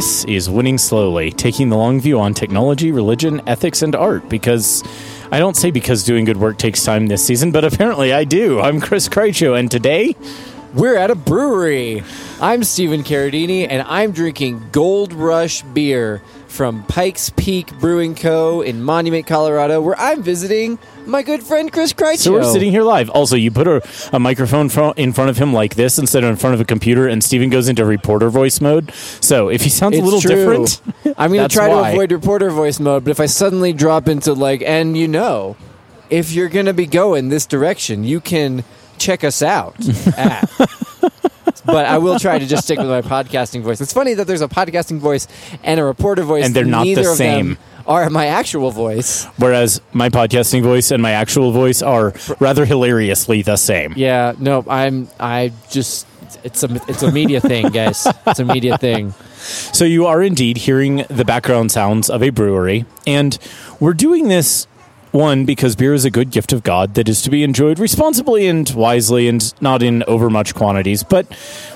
This is Winning Slowly, taking the long view on technology, religion, ethics, and art. Because I don't say because doing good work takes time this season, but apparently I do. I'm Chris Krycho, and today We're at a brewery. I'm Stephen Carradini, and I'm drinking Gold Rush beer from Pikes Peak Brewing Co. in Monument, Colorado, where I'm visiting my good friend Chris Krycho. So we're sitting here live. Also, you put a, a microphone fro- in front of him like this instead of in front of a computer, and Stephen goes into reporter voice mode. So if he sounds It's a little true. different, I'm going that's to try why. to avoid reporter voice mode, but if I suddenly drop into like, and you know, if you're going to be going this direction, you can check us out at. But I will try to just stick with my podcasting voice. It's funny that there's a podcasting voice and a reporter voice, And they're not the neither of same. Are my actual voice? Whereas my podcasting voice and my actual voice are rather hilariously the same. Yeah, no, I'm. I just. It's a it's a media thing, guys. It's a media thing. So you are indeed hearing the background sounds of a brewery, and we're doing this one because beer is a good gift of God that is to be enjoyed responsibly and wisely and not in overmuch quantities. But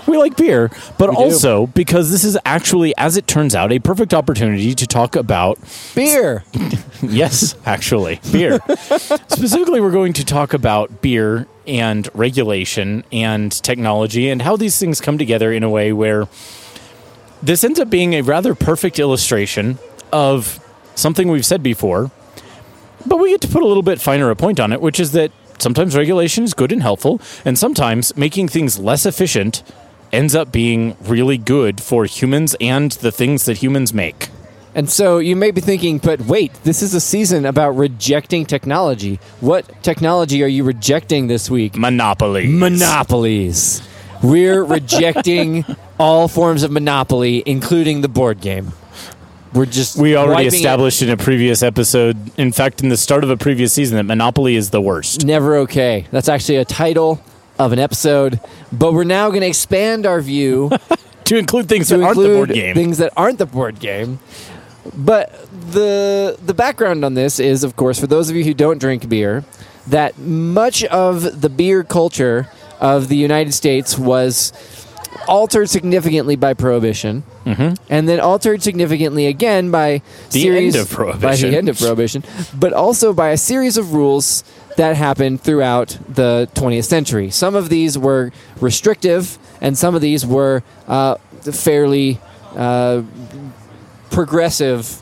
we like beer, but We do. also because this is actually, as it turns out, a perfect opportunity to talk about Beer. Yes, actually, beer. Specifically, we're going to talk about beer and regulation and technology and how these things come together in a way where this ends up being a rather perfect illustration of something we've said before, but we get to put a little bit finer a point on it, which is that sometimes regulation is good and helpful, and sometimes making things less efficient ends up being really good for humans and the things that humans make. And so you may be thinking, but wait, this is a season about rejecting technology. What technology are you rejecting this week? Monopoly. Monopolies. We're rejecting all forms of monopoly, including the board game. We're just We already wiping it- established in a previous episode, in fact, in the start of a previous season, that Monopoly is the worst. Never okay. That's actually a title of an episode, but we're now going to expand our view To include things to that aren't the board game. things that aren't the board game. But the the background on this is, of course, for those of you who don't drink beer, that much of the beer culture of the United States was altered significantly by prohibition, mm-hmm. and then altered significantly again by The series end of by Prohibition. the end of prohibition, but also by a series of rules that happened throughout the 20th century. Some of these were restrictive, and some of these were uh, fairly uh, progressive.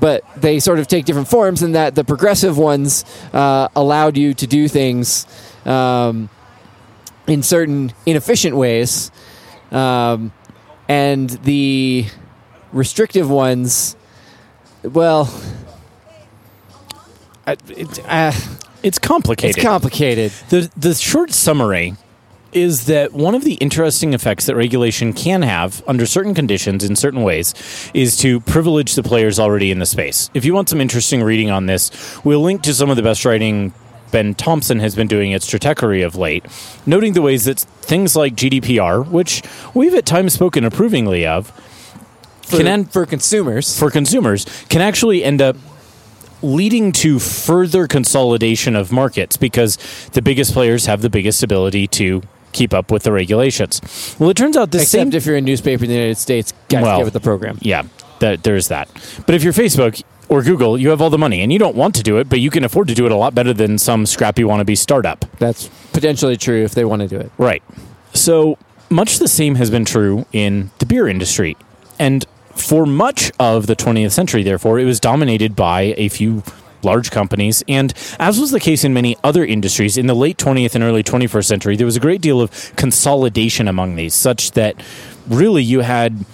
But they sort of take different forms in that the progressive ones uh, allowed you to do things um, in certain inefficient ways, um, and the restrictive ones, well, I- it, uh, it's complicated. it's complicated. the, the short summary is that one of the interesting effects that regulation can have under certain conditions in certain ways is to privilege the players already in the space. If you want some interesting reading on this, we'll link to some of the best writing Ben Thompson has been doing at Stratechery of late, noting the ways that things like GDPR, which we've at times spoken approvingly of, For, can end for consumers. for consumers can actually end up leading to further consolidation of markets because the biggest players have the biggest ability to keep up with the regulations. Well, it turns out the Except same if you're a newspaper in the United States, guys, Well, get with the program. yeah, that, there's that. But if you're Facebook or Google, you have all the money and you don't want to do it, but you can afford to do it a lot better than some scrappy wannabe startup. That's potentially true if they want to do it. Right. So much the same has been true in the beer industry. And for much of the 20th century, therefore, it was dominated by a few large companies. And as was the case in many other industries, in the late 20th and early 21st century, there was a great deal of consolidation among these, such that really you had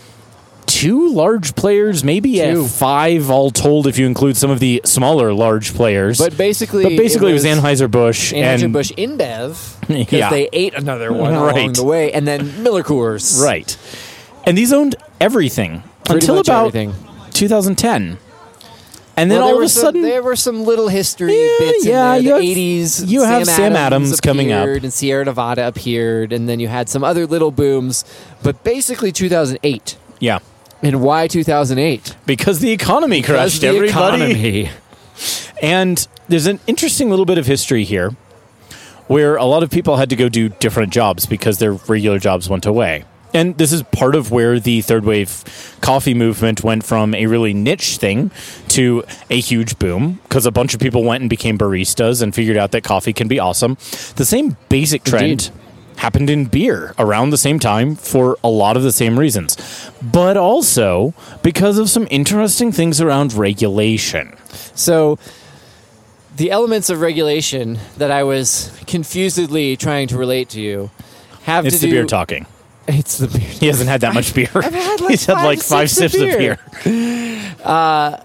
two large players, maybe Two. five all told, if you include some of the smaller large players. But basically, But basically, it was, Anheuser-Busch and Anheuser-Busch InBev because Yeah. they ate another one along Right. the way, and then Miller Coors. Right. And these owned everything Pretty until much about everything. 2010. And then Well, there all of were a some- sudden, there were some little history Yeah, bits yeah, in you there. have- the 80s. you have Sam Adams coming up. and Sierra Nevada appeared, and then you had some other little booms. But basically, 2008. yeah, And why 2008? because the economy crashed. the everybody. economy. And there's an interesting little bit of history here where a lot of people had to go do different jobs because their regular jobs went away. And this is part of where the third wave coffee movement went from a really niche thing to a huge boom because a bunch of people went and became baristas and figured out that coffee can be awesome. The same basic trend Indeed. Happened in beer around the same time for a lot of the same reasons, but also because of some interesting things around regulation. So, the elements of regulation that I was confusedly trying to relate to you have It's to the do. beer talking. It's the beer. He hasn't had that much beer. I've had like He's had like five sips of of beer. Uh,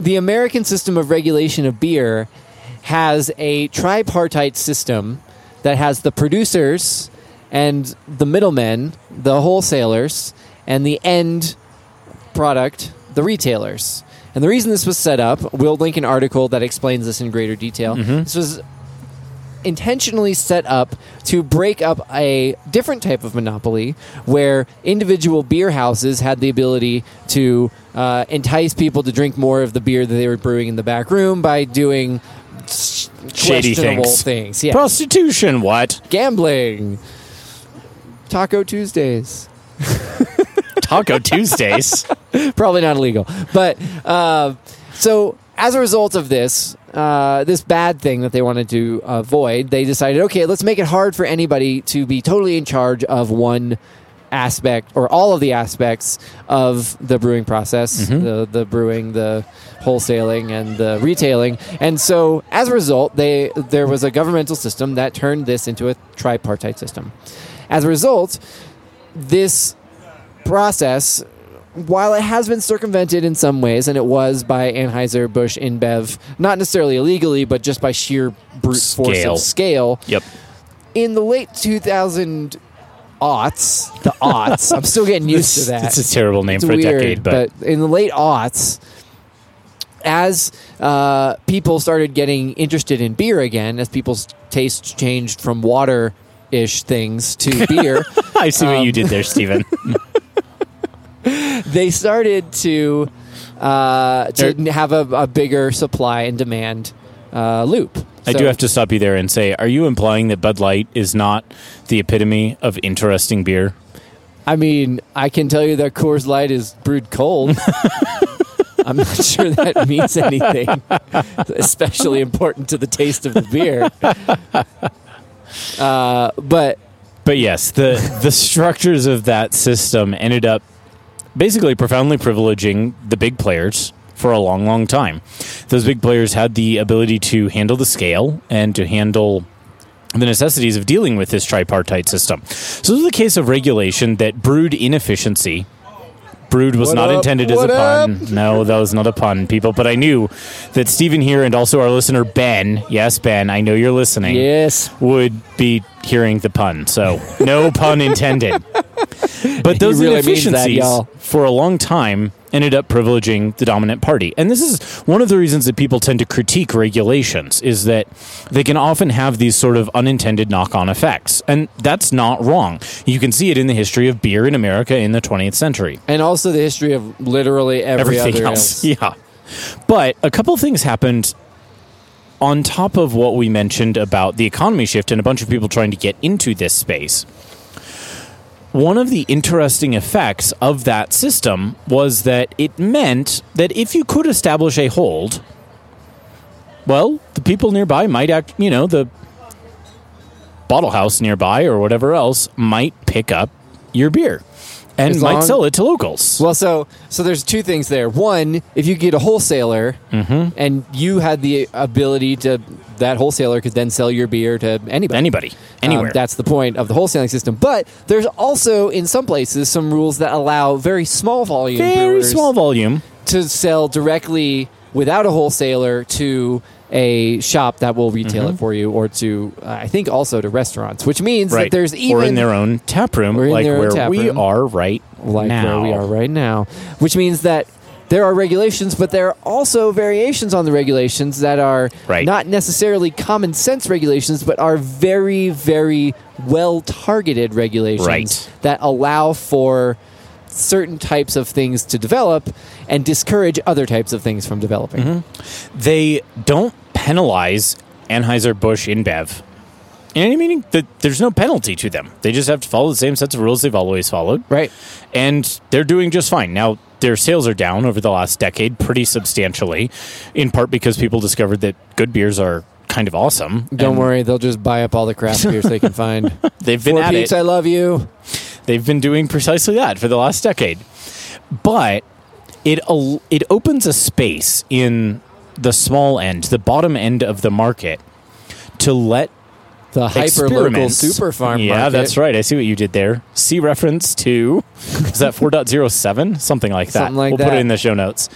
the American system of regulation of beer has a tripartite system that has the producers and the middlemen, the wholesalers, and the end product, the retailers. And the reason this was set up, we'll link an article that explains this in greater detail. This was intentionally set up to break up a different type of monopoly where individual beer houses had the ability to uh, entice people to drink more of the beer that they were brewing in the back room by doing Shady things. things. Yeah. Prostitution, what? Gambling. Taco Tuesdays. Taco Tuesdays. Probably not illegal. But uh, so as a result of this, uh, this bad thing that they wanted to avoid, they decided, okay, let's make it hard for anybody to be totally in charge of one aspect or all of the aspects of the brewing process mm-hmm. the, the brewing the wholesaling and the retailing and so as a result they there was a governmental system that turned this into a tripartite system as a result this process, while it has been circumvented in some ways, and it was by Anheuser Busch InBev, not necessarily illegally, but just by sheer brute force Scale. of scale, yep. in the late 2000 aughts, the aughts, I'm still getting used to that. It's a terrible name It's for a decade, but, in the late aughts, as uh, people started getting interested in beer again, as people's tastes changed from water ish things to beer, I see what um, you did there, Stephen. they started to uh, to have a, a bigger supply and demand uh, loop. I So- do have to stop you there and say, are you implying that Bud Light is not the epitome of interesting beer? I mean, I can tell you that Coors Light is brewed cold. I'm not sure that means anything, especially important to the taste of the beer. Uh, but But yes, the the structures of that system ended up basically profoundly privileging the big players for a long, long time. Those big players had the ability to handle the scale and to handle the necessities of dealing with this tripartite system. So this is a case of regulation that brewed inefficiency. Brewed was What not up? intended as What a pun. No, that was not a pun, people. But I knew that Stephen here and also our listener Ben, yes, Ben, I know you're listening yes, would be hearing the pun. So no pun intended. But those really means that, inefficiencies for a long time ended up privileging the dominant party. And this is one of the reasons that people tend to critique regulations is that they can often have these sort of unintended knock-on effects. And that's not wrong. You can see it in the history of beer in America in the 20th century and also the history of literally every everything other else. Yeah. But a couple things happened on top of what we mentioned about the economy shift and a bunch of people trying to get into this space. One of the interesting effects of that system was that it meant that if you could establish a hold, well, the people nearby might act, you know, the bottle house nearby or whatever else might pick up your beer and As might long- sell it to locals. Well, so so there's two things there. One, if you get a wholesaler Mm-hmm. and you had the ability to, that wholesaler could then sell your beer to anybody. Anybody, anywhere. Um, that's the point of the wholesaling system. But there's also in some places some rules that allow very small volume very brewers small volume. to sell directly without a wholesaler to a shop that will retail Mm-hmm. it for you, or to uh, I think also to restaurants, which means that there's even or in their own tap room, like where tap we are right like now. where we are right now, which means that there are regulations, but there are also variations on the regulations that are Right. not necessarily common sense regulations, but are very, very well targeted regulations Right. that allow for certain types of things to develop and discourage other types of things from developing. Mm-hmm. They don't penalize Anheuser Busch InBev In any meaning that there's no penalty to them. They just have to follow the same sets of rules they've always followed. Right. And they're doing just fine. Now, their sales are down over the last decade pretty substantially, in part because people discovered that good beers are kind of awesome. Don't And worry, they'll just buy up all the craft beers they can find. They've been Four at Peaks, it. I love you. They've been doing precisely that for the last decade. But it it opens a space in the small end, the bottom end of the market, to let The hyper local super farm. Yeah, market. that's right. I see what you did there. See reference to is that 4.07? Something like that. Something like we'll put it in the show notes.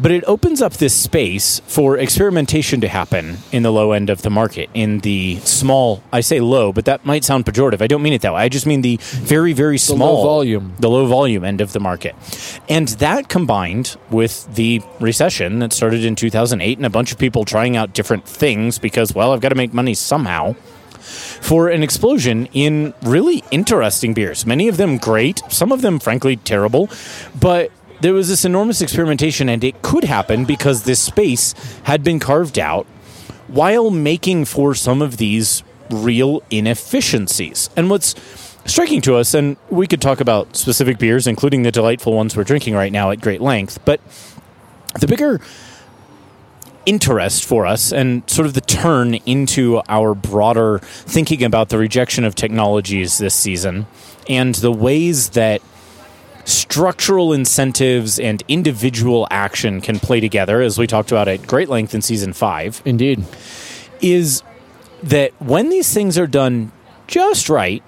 But it opens up this space for experimentation to happen in the low end of the market, in the small, I say low, but that might sound pejorative. I don't mean it that way. I just mean the very, very The small low volume. the low volume end of the market. And that combined with the recession that started in 2008 and a bunch of people trying out different things because, well, I've got to make money somehow, for an explosion in really interesting beers. Many of them great, some of them, frankly, terrible. But there was this enormous experimentation, and it could happen because this space had been carved out while making for some of these real inefficiencies. And what's striking to us, and we could talk about specific beers, including the delightful ones we're drinking right now at great length, but the bigger interest for us and sort of the turn into our broader thinking about the rejection of technologies this season and the ways that structural incentives and individual action can play together, as we talked about at great length in season five, Indeed. is that when these things are done just right,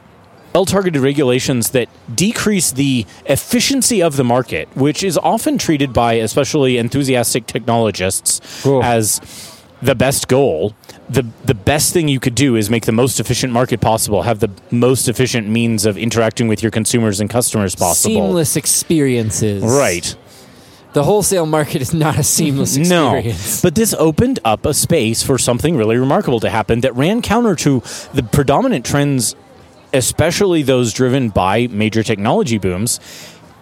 well targeted regulations that decrease the efficiency of the market, which is often treated by especially enthusiastic technologists Cool. as the best goal. The, the best thing you could do is make the most efficient market possible, have the most efficient means of interacting with your consumers and customers possible. Seamless experiences. Right. The wholesale market is not a seamless experience. No, but this opened up a space for something really remarkable to happen that ran counter to the predominant trends, especially those driven by major technology booms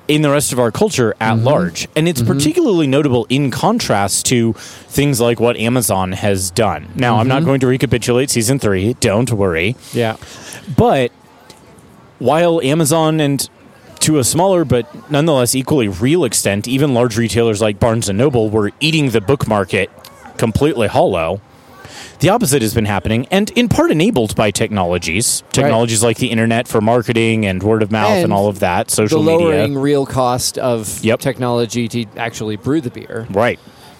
in the rest of our culture at Mm-hmm. large. And it's particularly notable in contrast to things like what Amazon has done. Now, I'm Mm-hmm. not going to recapitulate season three, don't worry. yeah. But while Amazon and to a smaller but nonetheless equally real extent, even large retailers like Barnes and Noble were eating the book market completely hollow. The opposite has been happening, and in part enabled by technologies, technologies like the internet for marketing and word of mouth and, And all of that, The social lowering media. real cost of Yep. technology to actually brew the beer, Right.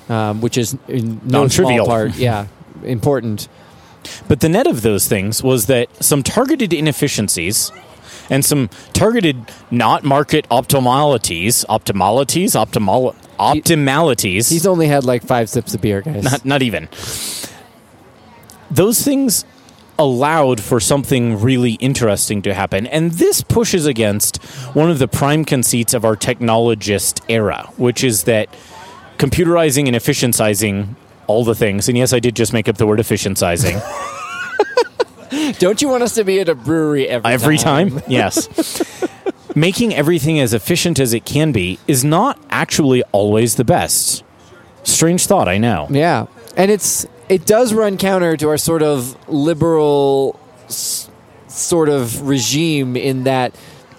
um, which is in no Non-trivial. part, yeah, important. But the net of those things was that some targeted inefficiencies and some targeted not market optimalities, optimalities, optimal optimalities. He's only had like five sips of beer, guys. not, not even. Those things allowed for something really interesting to happen. And this pushes against one of the prime conceits of our technologist era, which is that computerizing and efficientizing all the things. And yes, I did just make up the word efficientizing. Don't you want us to be at a brewery every, Every time? Yes. Making everything as efficient as it can be is not actually always the best. Strange thought, I know. Yeah, and it's it does run counter to our sort of liberal s- sort of regime in that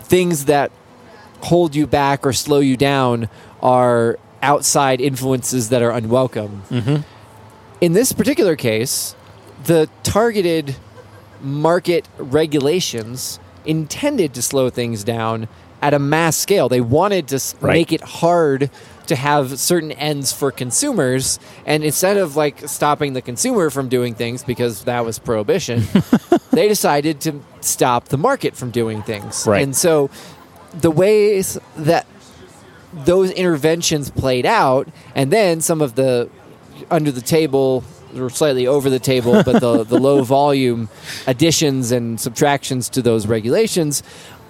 things that hold you back or slow you down are outside influences that are unwelcome. Mm-hmm. In this particular case, the targeted market regulations intended to slow things down at a mass scale. They wanted to Right. make it hard to have certain ends for consumers and instead of like stopping the consumer from doing things because that was prohibition they decided to stop the market from doing things Right. and so the ways that those interventions played out and then some of the under the table or slightly over the table but the, the low volume additions and subtractions to those regulations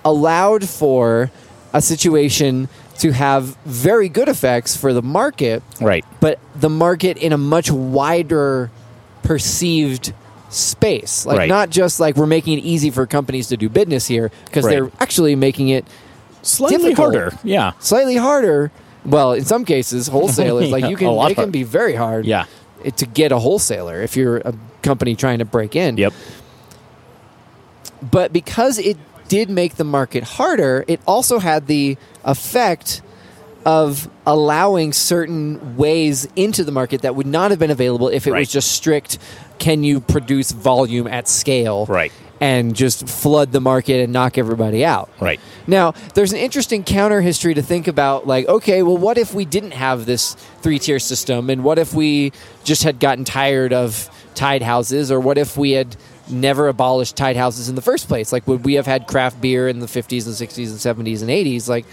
allowed for a situation to have very good effects for the market Right. but the market in a much wider perceived space like Right. not just like we're making it easy for companies to do business here because Right. they're actually making it Slightly difficult. harder. Yeah. slightly harder. Well, in some cases, wholesalers like you can it can be very hard. Yeah. to get a wholesaler if you're a company trying to break in. Yep. but because it did make the market harder, it also had the effect of allowing certain ways into the market that would not have been available if it Right. was just strict can you produce volume at scale Right. and just flood the market and knock everybody out. Right. Now, there's an interesting counter history to think about like, okay, well, what if we didn't have this three tier system? And what if we just had gotten tired of tied houses? Or what if we had never abolished tied houses in the first place? Like, would we have had craft beer in the 50s and 60s and 70s and 80s? Like,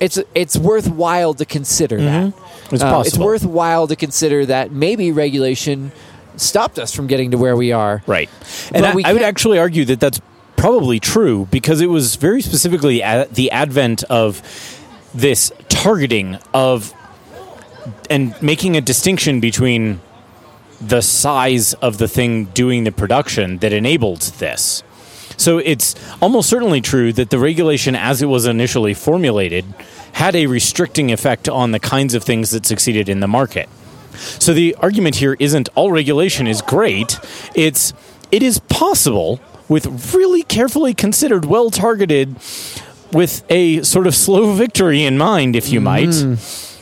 it's it's worthwhile to consider that. It's Uh, it's worthwhile to consider that maybe regulation stopped us from getting to where we are. Right. And I, I would actually argue that that's probably true because it was very specifically at the advent of this targeting of and making a distinction between the size of the thing doing the production that enabled this. So it's almost certainly true that the regulation as it was initially formulated had a restricting effect on the kinds of things that succeeded in the market. So the argument here isn't all regulation is great. It's it is possible with really carefully considered, well targeted, with a sort of slow victory in mind, if you might, mm.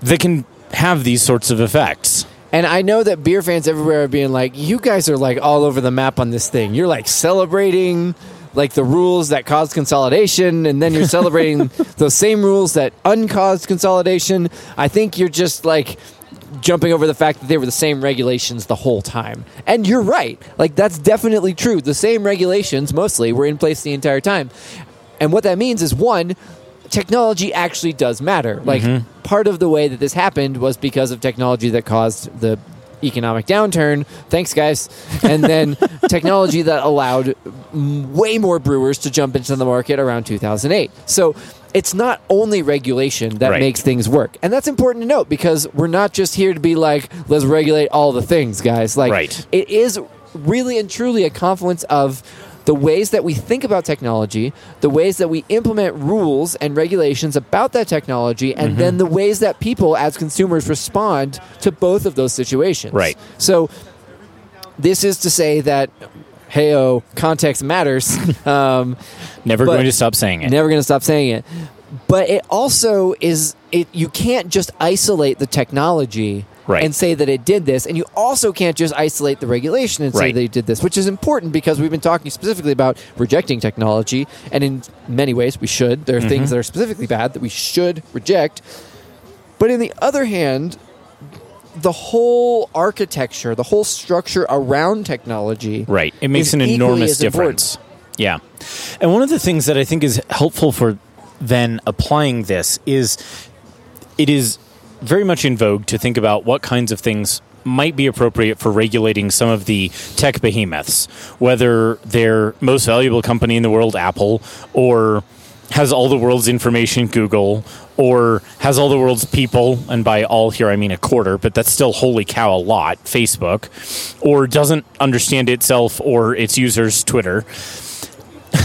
that can have these sorts of effects. And I know that beer fans everywhere are being like, you guys are like all over the map on this thing. You're like celebrating like the rules that caused consolidation, and then you're celebrating those same rules that uncaused consolidation. I think you're just like jumping over the fact that they were the same regulations the whole time. And you're right. Like that's definitely true. The same regulations mostly were in place the entire time. And what that means is one, technology actually does matter. Like mm-hmm. part of the way that this happened was because of technology that caused the economic downturn. Thanks, guys. And then technology that allowed m- way more brewers to jump into the market around 2008. So it's not only regulation that Right. makes things work. And that's important to note because we're not just here to be like, let's regulate all the things, guys. Like, Right. it is really and truly a confluence of the ways that we think about technology, the ways that we implement rules and regulations about that technology, and Mm-hmm. then the ways that people as consumers respond to both of those situations. Right. So, this is to say that, hey, oh, context matters. um, Never going to stop saying it. Never going to stop saying it. But it also is it you can't just isolate the technology Right. and say that it did this and you also can't just isolate the regulation and say Right. it did this, which is important because we've been talking specifically about rejecting technology and in many ways we should. There are Mm-hmm. things that are specifically bad that we should reject. But in the other hand, the whole architecture, the whole structure around technology Right. It makes an enormous as important. difference. Yeah. And one of the things that I think is helpful for then applying this is it is very much in vogue to think about what kinds of things might be appropriate for regulating some of the tech behemoths, whether they're most valuable company in the world, Apple, or has all the world's information, Google, or has all the world's people, and by all here I mean a quarter, but that's still holy cow a lot, Facebook, or doesn't understand itself or its users, Twitter,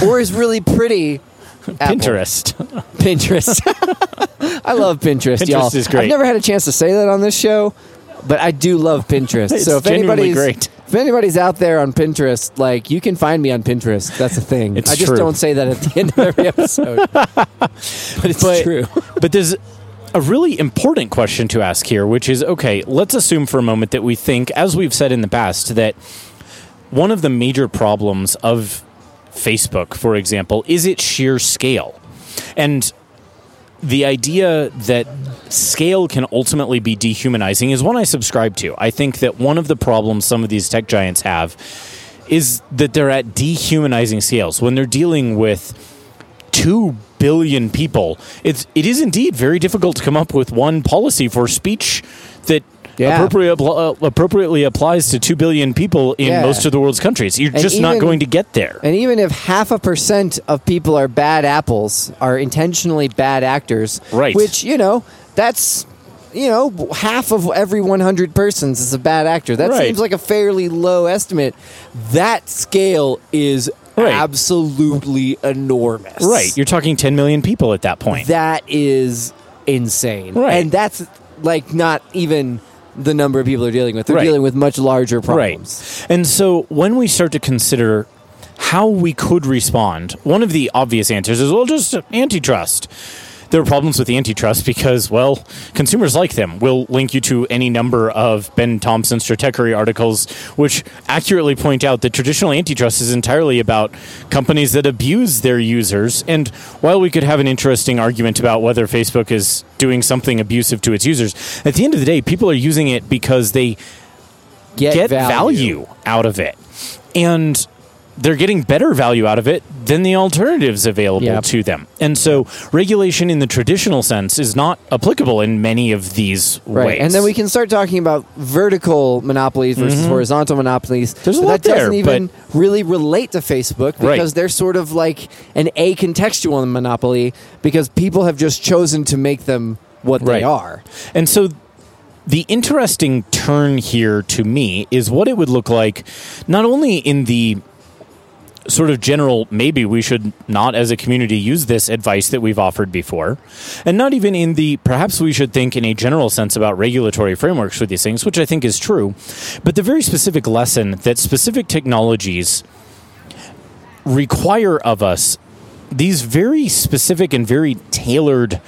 or is really pretty Apple. Pinterest. Pinterest. I love Pinterest, Pinterest y'all. is great. I've never had a chance to say that on this show, but I do love Pinterest. So if anybody's great. if anybody's out there on Pinterest, like you can find me on Pinterest. That's a thing. It's I just true. don't say that at the end of every episode. but it's But- true. but there's a really important question to ask here, which is okay, let's assume for a moment that we think, as we've said in the past, that one of the major problems of Facebook, for example, is its sheer scale. And the idea that scale can ultimately be dehumanizing is one I subscribe to. I think that one of the problems some of these tech giants have is that they're at dehumanizing scales when they're dealing with 2 billion people. It's it is indeed very difficult to come up with one policy for speech that Yeah. appropriate, uh, appropriately applies to 2 billion people in Yeah. most of the world's countries. You're And just not going to get there. And even if half a percent of people are bad apples, are intentionally bad actors, Right. Which you know, that's you know, half of every 100 persons is a bad actor. That Right. seems like a fairly low estimate. That scale is Right. absolutely enormous. Right. You're talking 10 million people at that point. That is insane. Right. And that's like not even the number of people they're dealing with. They're Right. dealing with much larger problems. Right. problems. And so when we start to consider how we could respond, one of the obvious answers is well, just antitrust. There are problems with the antitrust because, well, consumers like them. We'll link you to any number of Ben Thompson's Stratechery articles, which accurately point out that traditional antitrust is entirely about companies that abuse their users. And while we could have an interesting argument about whether Facebook is doing something abusive to its users, at the end of the day, people are using it because they Get, get value. value. out of it. And they're getting better value out of it than the alternatives available Yep. to them. And so regulation in the traditional sense is not applicable in many of these Right, ways. and then we can start talking about vertical monopolies versus horizontal monopolies. Mm-hmm. There's a lot that doesn't there, even really relate to Facebook Right. because they're sort of like an a contextual monopoly because people have just chosen to make them what Right. they are. And so the interesting turn here to me is what it would look like not only in the sort of general maybe we should not as a community use this advice that we've offered before. And not even in the perhaps we should think in a general sense about regulatory frameworks for these things which i think is true. But the very specific lesson that specific technologies require of us these very specific and very tailored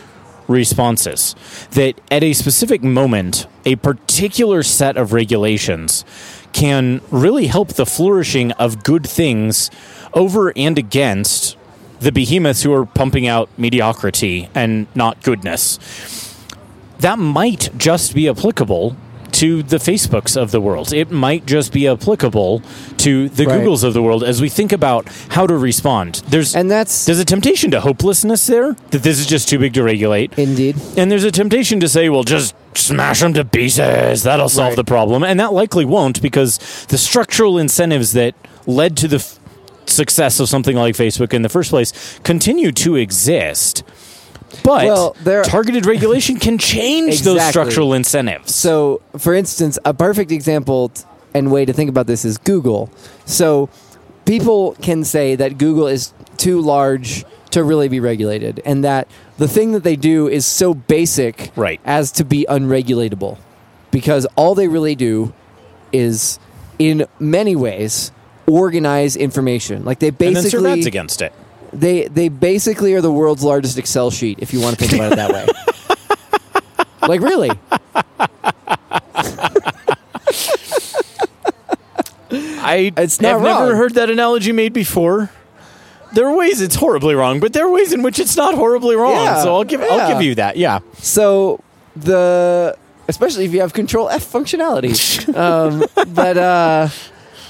responses that at a specific moment a particular set of regulations can really help the flourishing of good things over and against the behemoths who are pumping out mediocrity and not goodness. That might just be applicable to the Facebooks of the world. It might just be applicable to the Right. Googles of the world as we think about how to respond. There's And that's there's a temptation to hopelessness there that this is just too big to regulate. indeed. And there's a temptation to say, well, just smash them to pieces. That'll solve Right. the problem. And that likely won't because the structural incentives that led to the f- success of something like Facebook in the first place continue to exist. But Well, there- targeted regulation can change those structural incentives. So, for instance, a perfect example and way to think about this is Google. So, people can say that Google is too large to really be regulated, and that the thing that they do is so basic Right. as to be unregulatable, because all they really do is, in many ways, organize information. Like they and then basically ads against it. They they basically are the world's largest Excel sheet, if you want to think about it that way. like really, I It's not have never heard that analogy made before. There are ways it's horribly wrong, but there are ways in which it's not horribly wrong. Yeah, so I'll give I'll give you that. Yeah. So the especially if you have Control F functionality. um, but uh,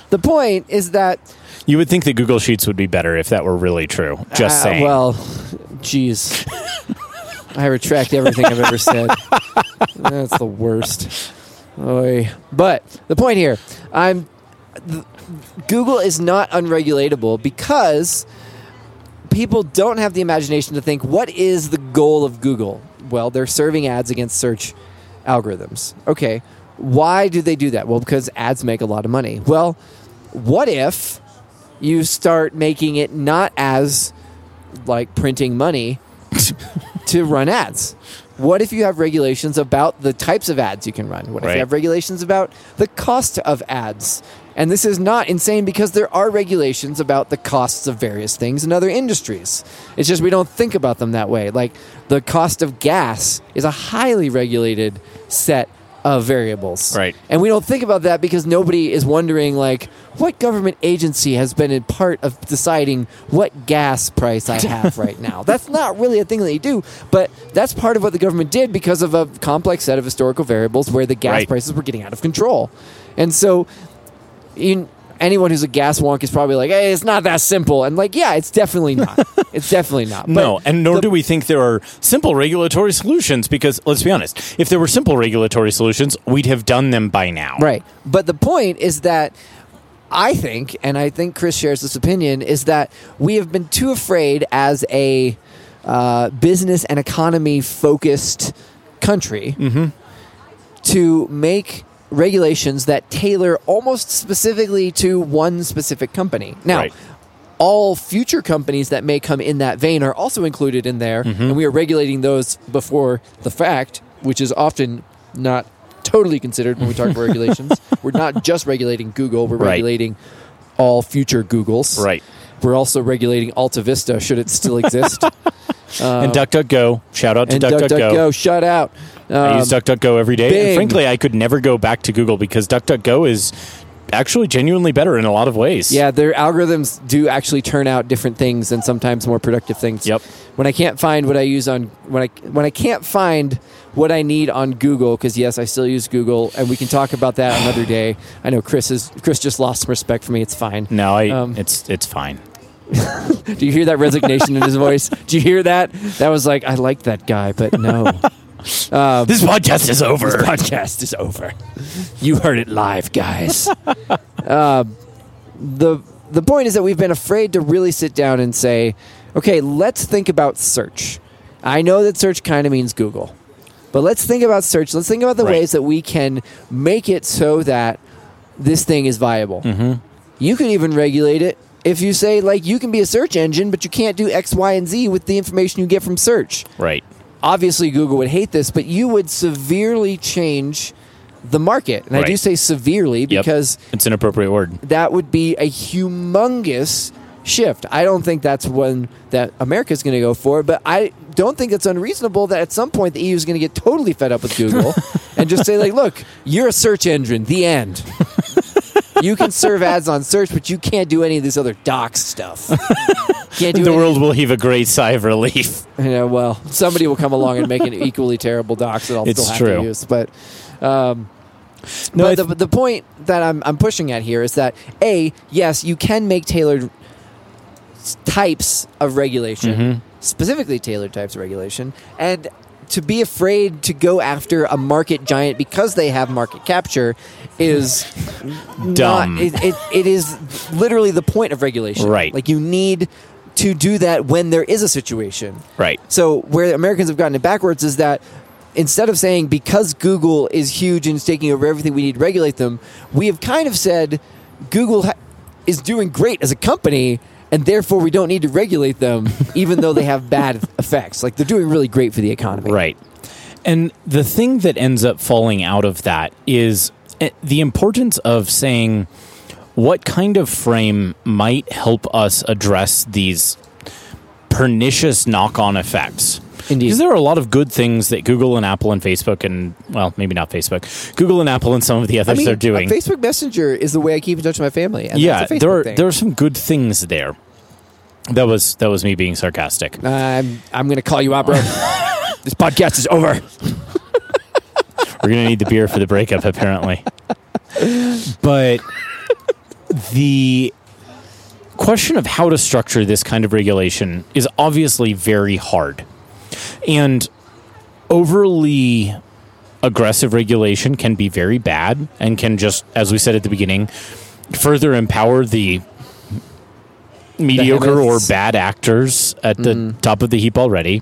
the point is that You would think that Google Sheets would be better if that were really true. Just uh, saying. Well, jeez, I retract everything I've ever said. That's the worst. Oy. But the point here, I'm th- Google is not unregulatable because people don't have the imagination to think what is the goal of Google? Well, they're serving ads against search algorithms. Okay. Why do they do that? Well, because ads make a lot of money. Well, what if you start making it not as like printing money to run ads? What if you have regulations about the types of ads you can run? What if Right. you have regulations about the cost of ads? And this is not insane because there are regulations about the costs of various things in other industries. It's just we don't think about them that way. Like the cost of gas is a highly regulated set of variables. Right. And we don't think about that because nobody is wondering like what government agency has been in part of deciding what gas price I have right now. That's not really a thing that you do, but that's part of what the government did because of a complex set of historical variables where the gas Right. prices were getting out of control. And so you, anyone who's a gas wonk is probably like, "Hey, it's not that simple." And like, yeah, it's definitely not. it's definitely not. no, But and nor the- do we think there are simple regulatory solutions because let's be honest, if there were simple regulatory solutions, we'd have done them by now. Right. But the point is that I think, and I think Chris shares this opinion, is that we have been too afraid as a uh, business and economy focused country to make regulations that tailor almost specifically to one specific company. Now, Right. all future companies that may come in that vein are also included in there, and we are regulating those before the fact, which is often not totally considered when we talk about regulations. We're not just regulating Google; we're Right. regulating all future Googles. Right. We're also regulating Alta Vista should it still exist. and DuckDuckGo. Shout out to DuckDuckGo. DuckDuckGo, shut out. I Um, use DuckDuckGo every day. Bing. And frankly, I could never go back to Google because DuckDuckGo is actually genuinely better in a lot of ways. Yeah, their algorithms do actually turn out different things and sometimes more productive things. Yep. When I can't find what I use on when I when I can't find what I need on Google because yes, I still use Google and we can talk about that another day. I know Chris is Chris just lost some respect for me. It's fine. No, I, Um, it's it's fine. Do you hear that resignation in his voice? Do you hear that? That was like I like that guy, but no. Um, This podcast is over. This podcast is over. You heard it live, guys. uh, the the point is that we've been afraid to really sit down and say, okay, let's think about search. I know that search kind of means Google, but let's think about search. Let's think about the Right. ways that we can make it so that this thing is viable. Mm-hmm. You could even regulate it if you say like you can be a search engine, but you can't do X, Y, and Z with the information you get from search Right. Obviously Google would hate this, but you would severely change the market. And I do say severely Yep. because It's an appropriate word. that would be a humongous shift. I don't think that's one that America's going to go for, but I don't think it's unreasonable that at some point the EU is going to get totally fed up with Google and just say like, "Look, you're a search engine. The end." you can serve ads on search, but you can't do any of this other docs stuff. Can't do The any- world will heave a great sigh of relief. yeah, well, somebody will come along and make an equally terrible docs that I'll It's still have true. to use. But, um, No, I but the, the point that I'm, I'm pushing at here is that a yes, you can make tailored s- types of regulation, Mhm. specifically tailored types of regulation, and to be afraid to go after a market giant because they have market capture is Dumb. Not, it, it, it is literally the point of regulation. Right. Like you need to do that when there is a situation. Right. So where Americans have gotten it backwards is that instead of saying because Google is huge and is taking over everything, we need to regulate them. We have kind of said Google ha- is doing great as a company, and therefore we don't need to regulate them, even though they have bad effects. Like they're doing really great for the economy. Right. And the thing that ends up falling out of that is eh, the importance of saying what kind of frame might help us address these pernicious knock on effects. Indeed. Because there are a lot of good things that Google and Apple and Facebook and, well, maybe not Facebook, Google and Apple and some of the others I mean, are doing. Facebook Messenger is the way I keep in touch with my family. And yeah, that's a there are, thing. there are some good things there. That was that was me being sarcastic. Uh, I'm I'm going to call you out, bro. this podcast is over. We're gonna need the beer for the breakup, apparently. But the question of how to structure this kind of regulation is obviously very hard. And overly aggressive regulation can be very bad and can just, as we said at the beginning, further empower the mediocre or bad actors at the Mm. top of the heap already.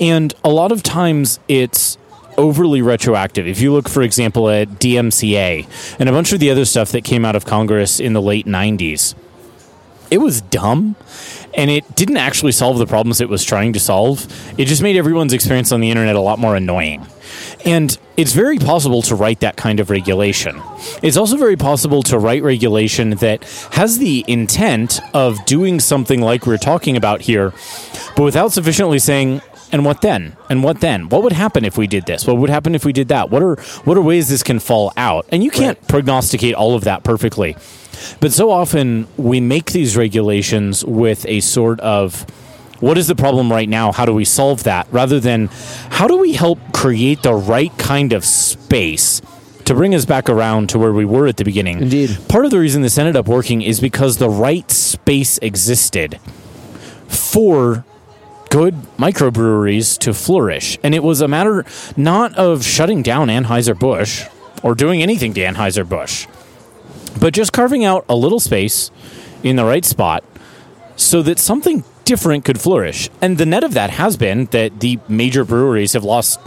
And a lot of times it's overly retroactive. If you look, for example, at DMCA and a bunch of the other stuff that came out of Congress in the late 90s, it was dumb and it didn't actually solve the problems it was trying to solve. It just made everyone's experience on the internet a lot more annoying. And it's very possible to write that kind of regulation. It's also very possible to write regulation that has the intent of doing something like we're talking about here, but without sufficiently saying, and what then? And what then? What would happen if we did this? What would happen if we did that? What are what are ways this can fall out? And you can't prognosticate all of that perfectly. But so often we make these regulations with a sort of what is the problem right now? How do we solve that? Rather than how do we help create the right kind of space to bring us back around to where we were at the beginning? Indeed. Part of the reason this ended up working is because the right space existed for good microbreweries to flourish. And it was a matter not of shutting down Anheuser-Busch or doing anything to Anheuser-Busch, but just carving out a little space in the right spot so that something different could flourish. And the net of that has been that the major breweries have lost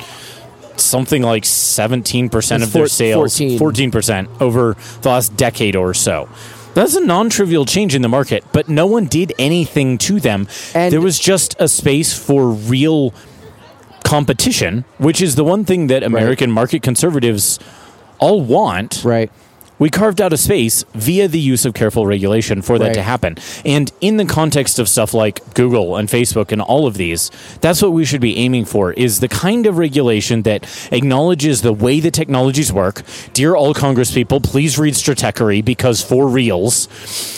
something like 17% of their four- sales, 14. 14% over the last decade or so. That's a non trivial change in the market, but no one did anything to them. And- there was just a space for real competition, which is the one thing that American market conservatives all want. Right. We carved out a space via the use of careful regulation for that Right. to happen. And in the context of stuff like Google and Facebook and all of these, that's what we should be aiming for is the kind of regulation that acknowledges the way the technologies work. Dear all Congress people, please read Stratechery because for reals.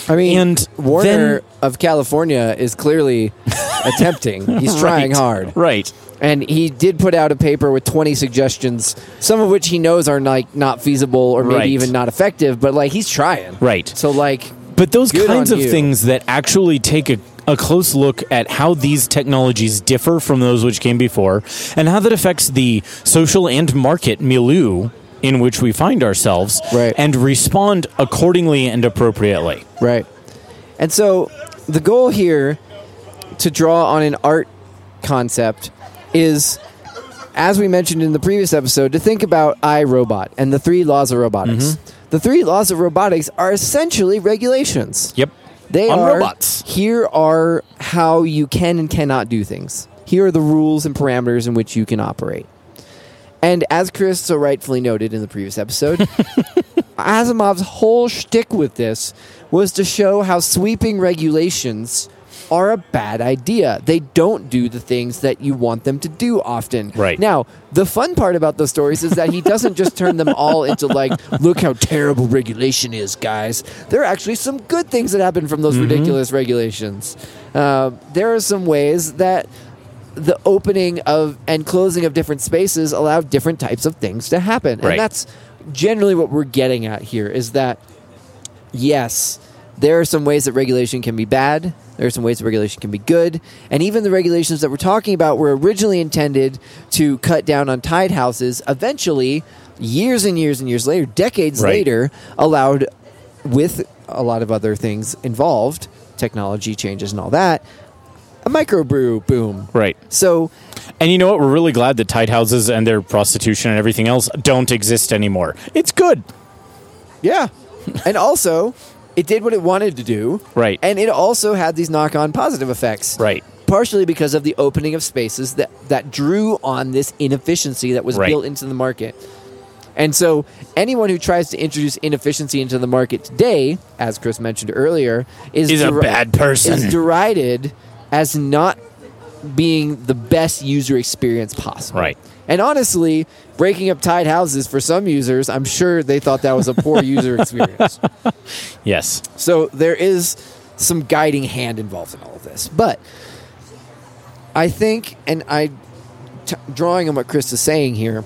I mean, And Warner then- of California is clearly attempting. He's trying Right. hard. Right. And he did put out a paper with 20 suggestions, some of which he knows are like not feasible or maybe Right. even not effective, but like he's trying. Right. So like But those kinds of you. things that actually take a, a close look at how these technologies differ from those which came before and how that affects the social and market milieu in which we find ourselves Right. and respond accordingly and appropriately. Right. And so the goal here to draw on an art concept is, as we mentioned in the previous episode, to think about iRobot and the three laws of robotics. Mm-hmm. The three laws of robotics are essentially regulations. Yep. They On are robots. here are how you can and cannot do things. Here are the rules and parameters in which you can operate. And as Chris so rightfully noted in the previous episode, Asimov's whole shtick with this was to show how sweeping regulations are a bad idea. They don't do the things that you want them to do often. Right. Now, the fun part about those stories is that he doesn't just turn them all into like, look how terrible regulation is, guys. There are actually some good things that happen from those ridiculous regulations. Uh, there are some ways that the opening of and closing of different spaces allow different types of things to happen. Right. And that's generally what we're getting at here is that yes, there are some ways that regulation can be bad. There are some ways that regulation can be good. And even the regulations that we're talking about were originally intended to cut down on tied houses, eventually, years and years and years later, decades Right. later, allowed with a lot of other things involved, technology changes and all that, a microbrew boom. Right. So And you know what? We're really glad that tied houses and their prostitution and everything else don't exist anymore. It's good. Yeah. and also, it did what it wanted to do. Right. And it also had these knock on positive effects. Right. Partially because of the opening of spaces that, that drew on this inefficiency that was Right. built into the market. And so, anyone who tries to introduce inefficiency into the market today, as Chris mentioned earlier, is, He's a bad person. is derided as not being the best user experience possible. Right. And honestly, breaking up tied houses for some users, I'm sure they thought that was a poor user experience. Yes. So there is some guiding hand involved in all of this. But I think, and I, t- drawing on what Chris is saying here,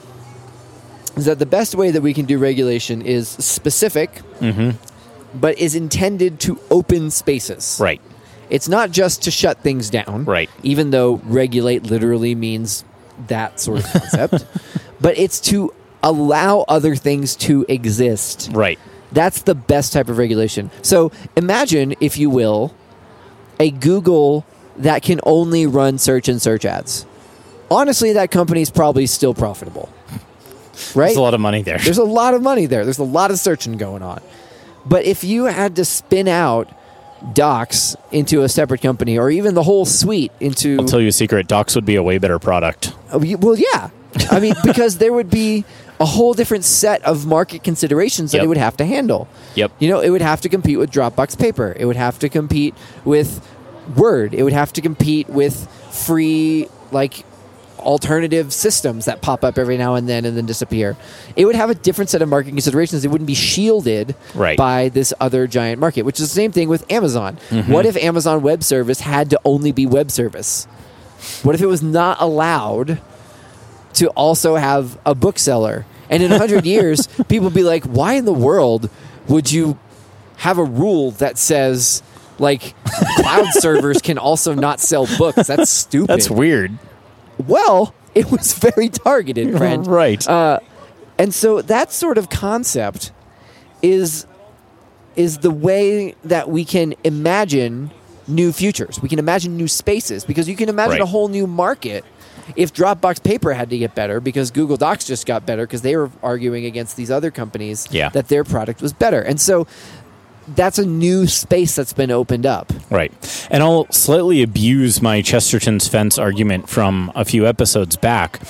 is that the best way that we can do regulation is specific, mm-hmm. but is intended to open spaces. Right. It's not just to shut things down. Right. Even though regulate literally means that sort of concept. but it's to allow other things to exist. Right. That's the best type of regulation. So imagine, if you will, a Google that can only run search and search ads. Honestly, that company's probably still profitable. Right? There's a lot of money there. There's a lot of money there. There's a lot of searching going on. But if you had to spin out Docs into a separate company, or even the whole suite into, I'll tell you a secret. Docs would be a way better product. Oh, well, yeah, I mean, because there would be a whole different set of market considerations that Yep. it would have to handle. Yep. You know, it would have to compete with Dropbox Paper. It would have to compete with Word. It would have to compete with free, like, alternative systems that pop up every now and then and then disappear. It would have a different set of market considerations. It wouldn't be shielded Right. by this other giant market, which is the same thing with Amazon. Mm-hmm. What if Amazon Web Service had to only be web service? What if it was not allowed to also have a bookseller? And in 100 years, people would be like, why in the world would you have a rule that says, like, cloud servers can also not sell books? That's stupid. That's weird. Well, it was very targeted, friend. Right. Uh, and so that sort of concept is is the way that we can imagine new futures. We can imagine new spaces because you can imagine Right. a whole new market if Dropbox Paper had to get better because Google Docs just got better because they were arguing against these other companies Yeah. that their product was better. And so that's a new space that's been opened up. Right. And I'll slightly abuse my Chesterton's fence argument from a few episodes back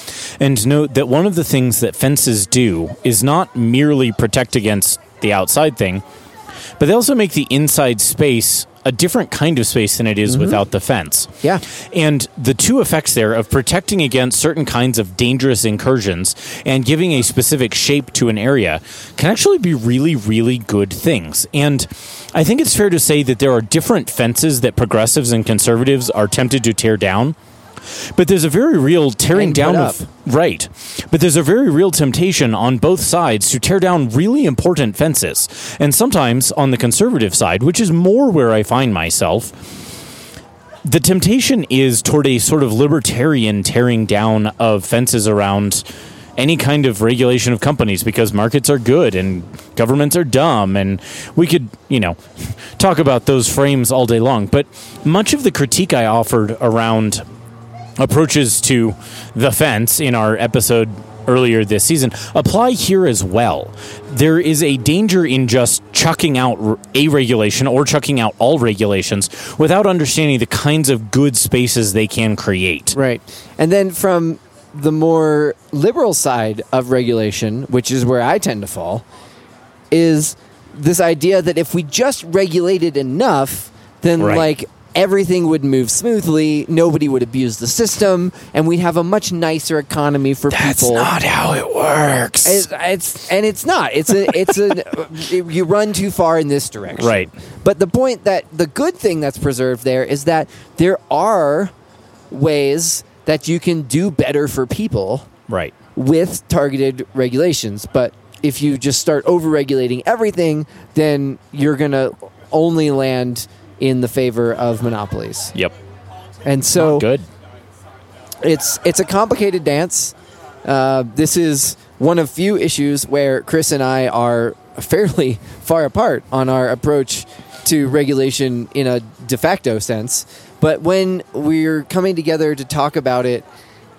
and note that one of the things that fences do is not merely protect against the outside thing. But they also make the inside space a different kind of space than it is mm-hmm. without the fence. Yeah. And the two effects there of protecting against certain kinds of dangerous incursions and giving a specific shape to an area can actually be really, really good things. And I think it's fair to say that there are different fences that progressives and conservatives are tempted to tear down. But there's a very real tearing And down of right. But there's a very real temptation on both sides to tear down really important fences. And sometimes on the conservative side, which is more where I find myself, the temptation is toward a sort of libertarian tearing down of fences around any kind of regulation of companies because markets are good and governments are dumb and we could you know talk about those frames all day long but much of the critique i offered around approaches to the fence in our episode earlier this season apply here as well. There is a danger in just chucking out a regulation or chucking out all regulations without understanding the kinds of good spaces they can create. Right. And then from the more liberal side of regulation, which is where I tend to fall, is this idea that if we just regulated enough, then Right. like everything would move smoothly, nobody would abuse the system, and we'd have a much nicer economy for people. That's not how it works. It's, it's and it's not. It's a it's a you run too far in this direction. Right. But the point that the good thing that's preserved there is that there are ways that you can do better for people right. with targeted regulations. But if you just start over regulating everything, then you're gonna only land in the favor of monopolies. Yep. And so Good. it's it's a complicated dance. Uh, this is one of few issues where Chris and I are fairly far apart on our approach to regulation in a de facto sense. But when we're coming together to talk about it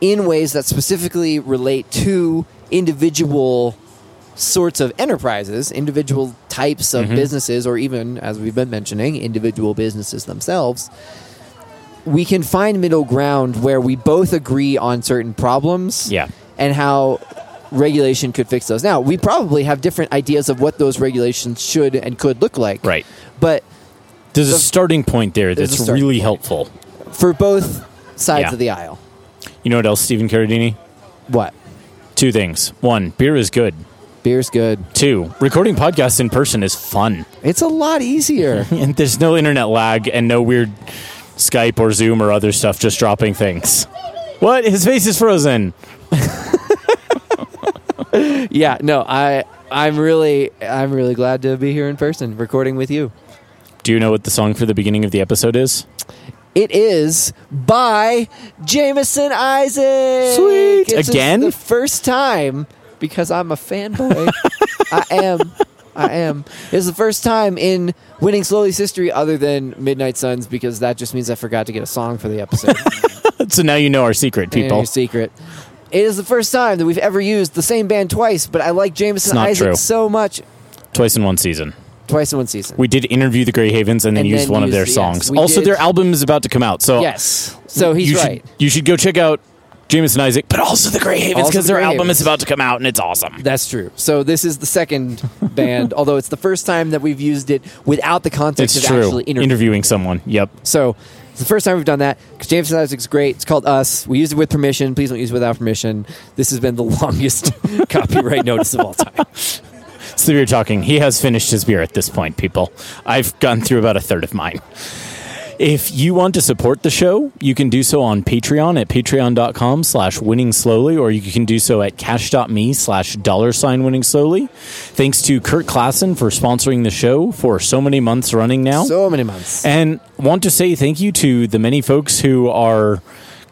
in ways that specifically relate to individual sorts of enterprises, individual types of mm-hmm. businesses, or even, as we've been mentioning, individual businesses themselves, we can find middle ground where we both agree on certain problems Yeah. and how regulation could fix those. Now, we probably have different ideas of what those regulations should and could look like. Right. But There's a starting point there that's really point. helpful. for both sides Yeah. of the aisle, You know what else, Stephen Carradini? what? Two things. One, beer is good. Beer's good. Two, recording podcasts in person is fun. It's a lot easier. And there's no internet lag and no weird Skype or Zoom or other stuff just dropping things. What? His face is frozen. yeah, no, I I'm really I'm really glad to be here in person recording with you. Do you know what the song for the beginning of the episode is? It is by Jameson Isaac. Sweet. It's Again? the first time because I'm a fanboy. I am. I am. It's the first time in Winning Slowly's history other than Midnight Suns because that just means I forgot to get a song for the episode. So now you know our secret, people. Your secret. It is the first time that we've ever used the same band twice, but I like Jameson Isaac true. so much. Twice in one season. Twice in one season. We did interview the Gray Havens and then And used then one of their yes, songs. we also, did. their album is about to come out. So yes. So he's you right. Should, you should go check out Jameson Isaac, but also the Gray Havens because the their Gray album Havens. is about to come out and it's awesome. That's true. So this is the second band, although it's the first time that we've used it without the context It's of true. actually interviewing. Interviewing someone. Yep. So it's the first time we've done that because James Isaac's great. It's called Us. We use it with permission. Please don't use it without permission. This has been the longest copyright notice of all time. So we're talking. He has finished his beer at this point, people. I've gone through about a third of mine. If you want to support the show, you can do so on Patreon at patreon.com slash winning slowly, or you can do so at cash.me slash dollar sign winning slowly. Thanks to Kurt Klassen for sponsoring the show for so many months running now. So many months. And want to say thank you to the many folks who are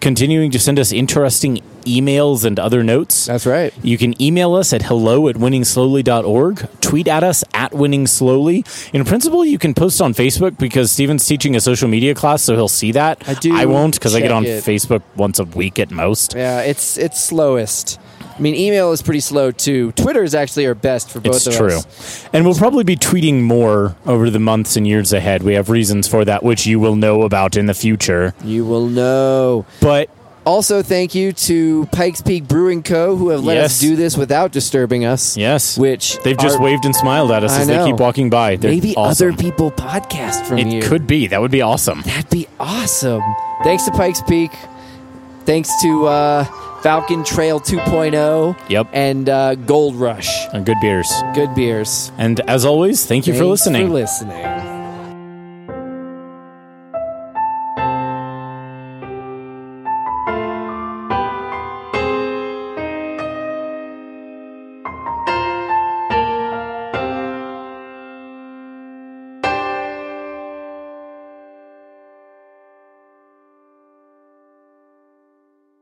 continuing to send us interesting emails and other notes. That's right. You can email us at hello at winningslowly.org, tweet at us at winning slowly. In principle, you can post on Facebook because Stephen's teaching a social media class, so he'll see that. I do I won't because I get on it. Facebook once a week at most. Yeah, it's it's slowest. I mean, email is pretty slow too. Twitter is actually our best for both of us. It's of true. us. And we'll probably be tweeting more over the months and years ahead. We have reasons for that, which you will know about in the future. You will know. But Also, thank you to Pikes Peak Brewing Co., who have let Yes. us do this without disturbing us. Yes. Which They've just are- waved and smiled at us I as they keep walking by. They're Maybe awesome. other people podcast from It you. could be. That would be awesome. That'd be awesome. Thanks to Pikes Peak. Thanks to uh, Falcon Trail 2.0 Yep. and uh, Gold Rush. And good beers. Good beers. And as always, thank you for listening. For listening.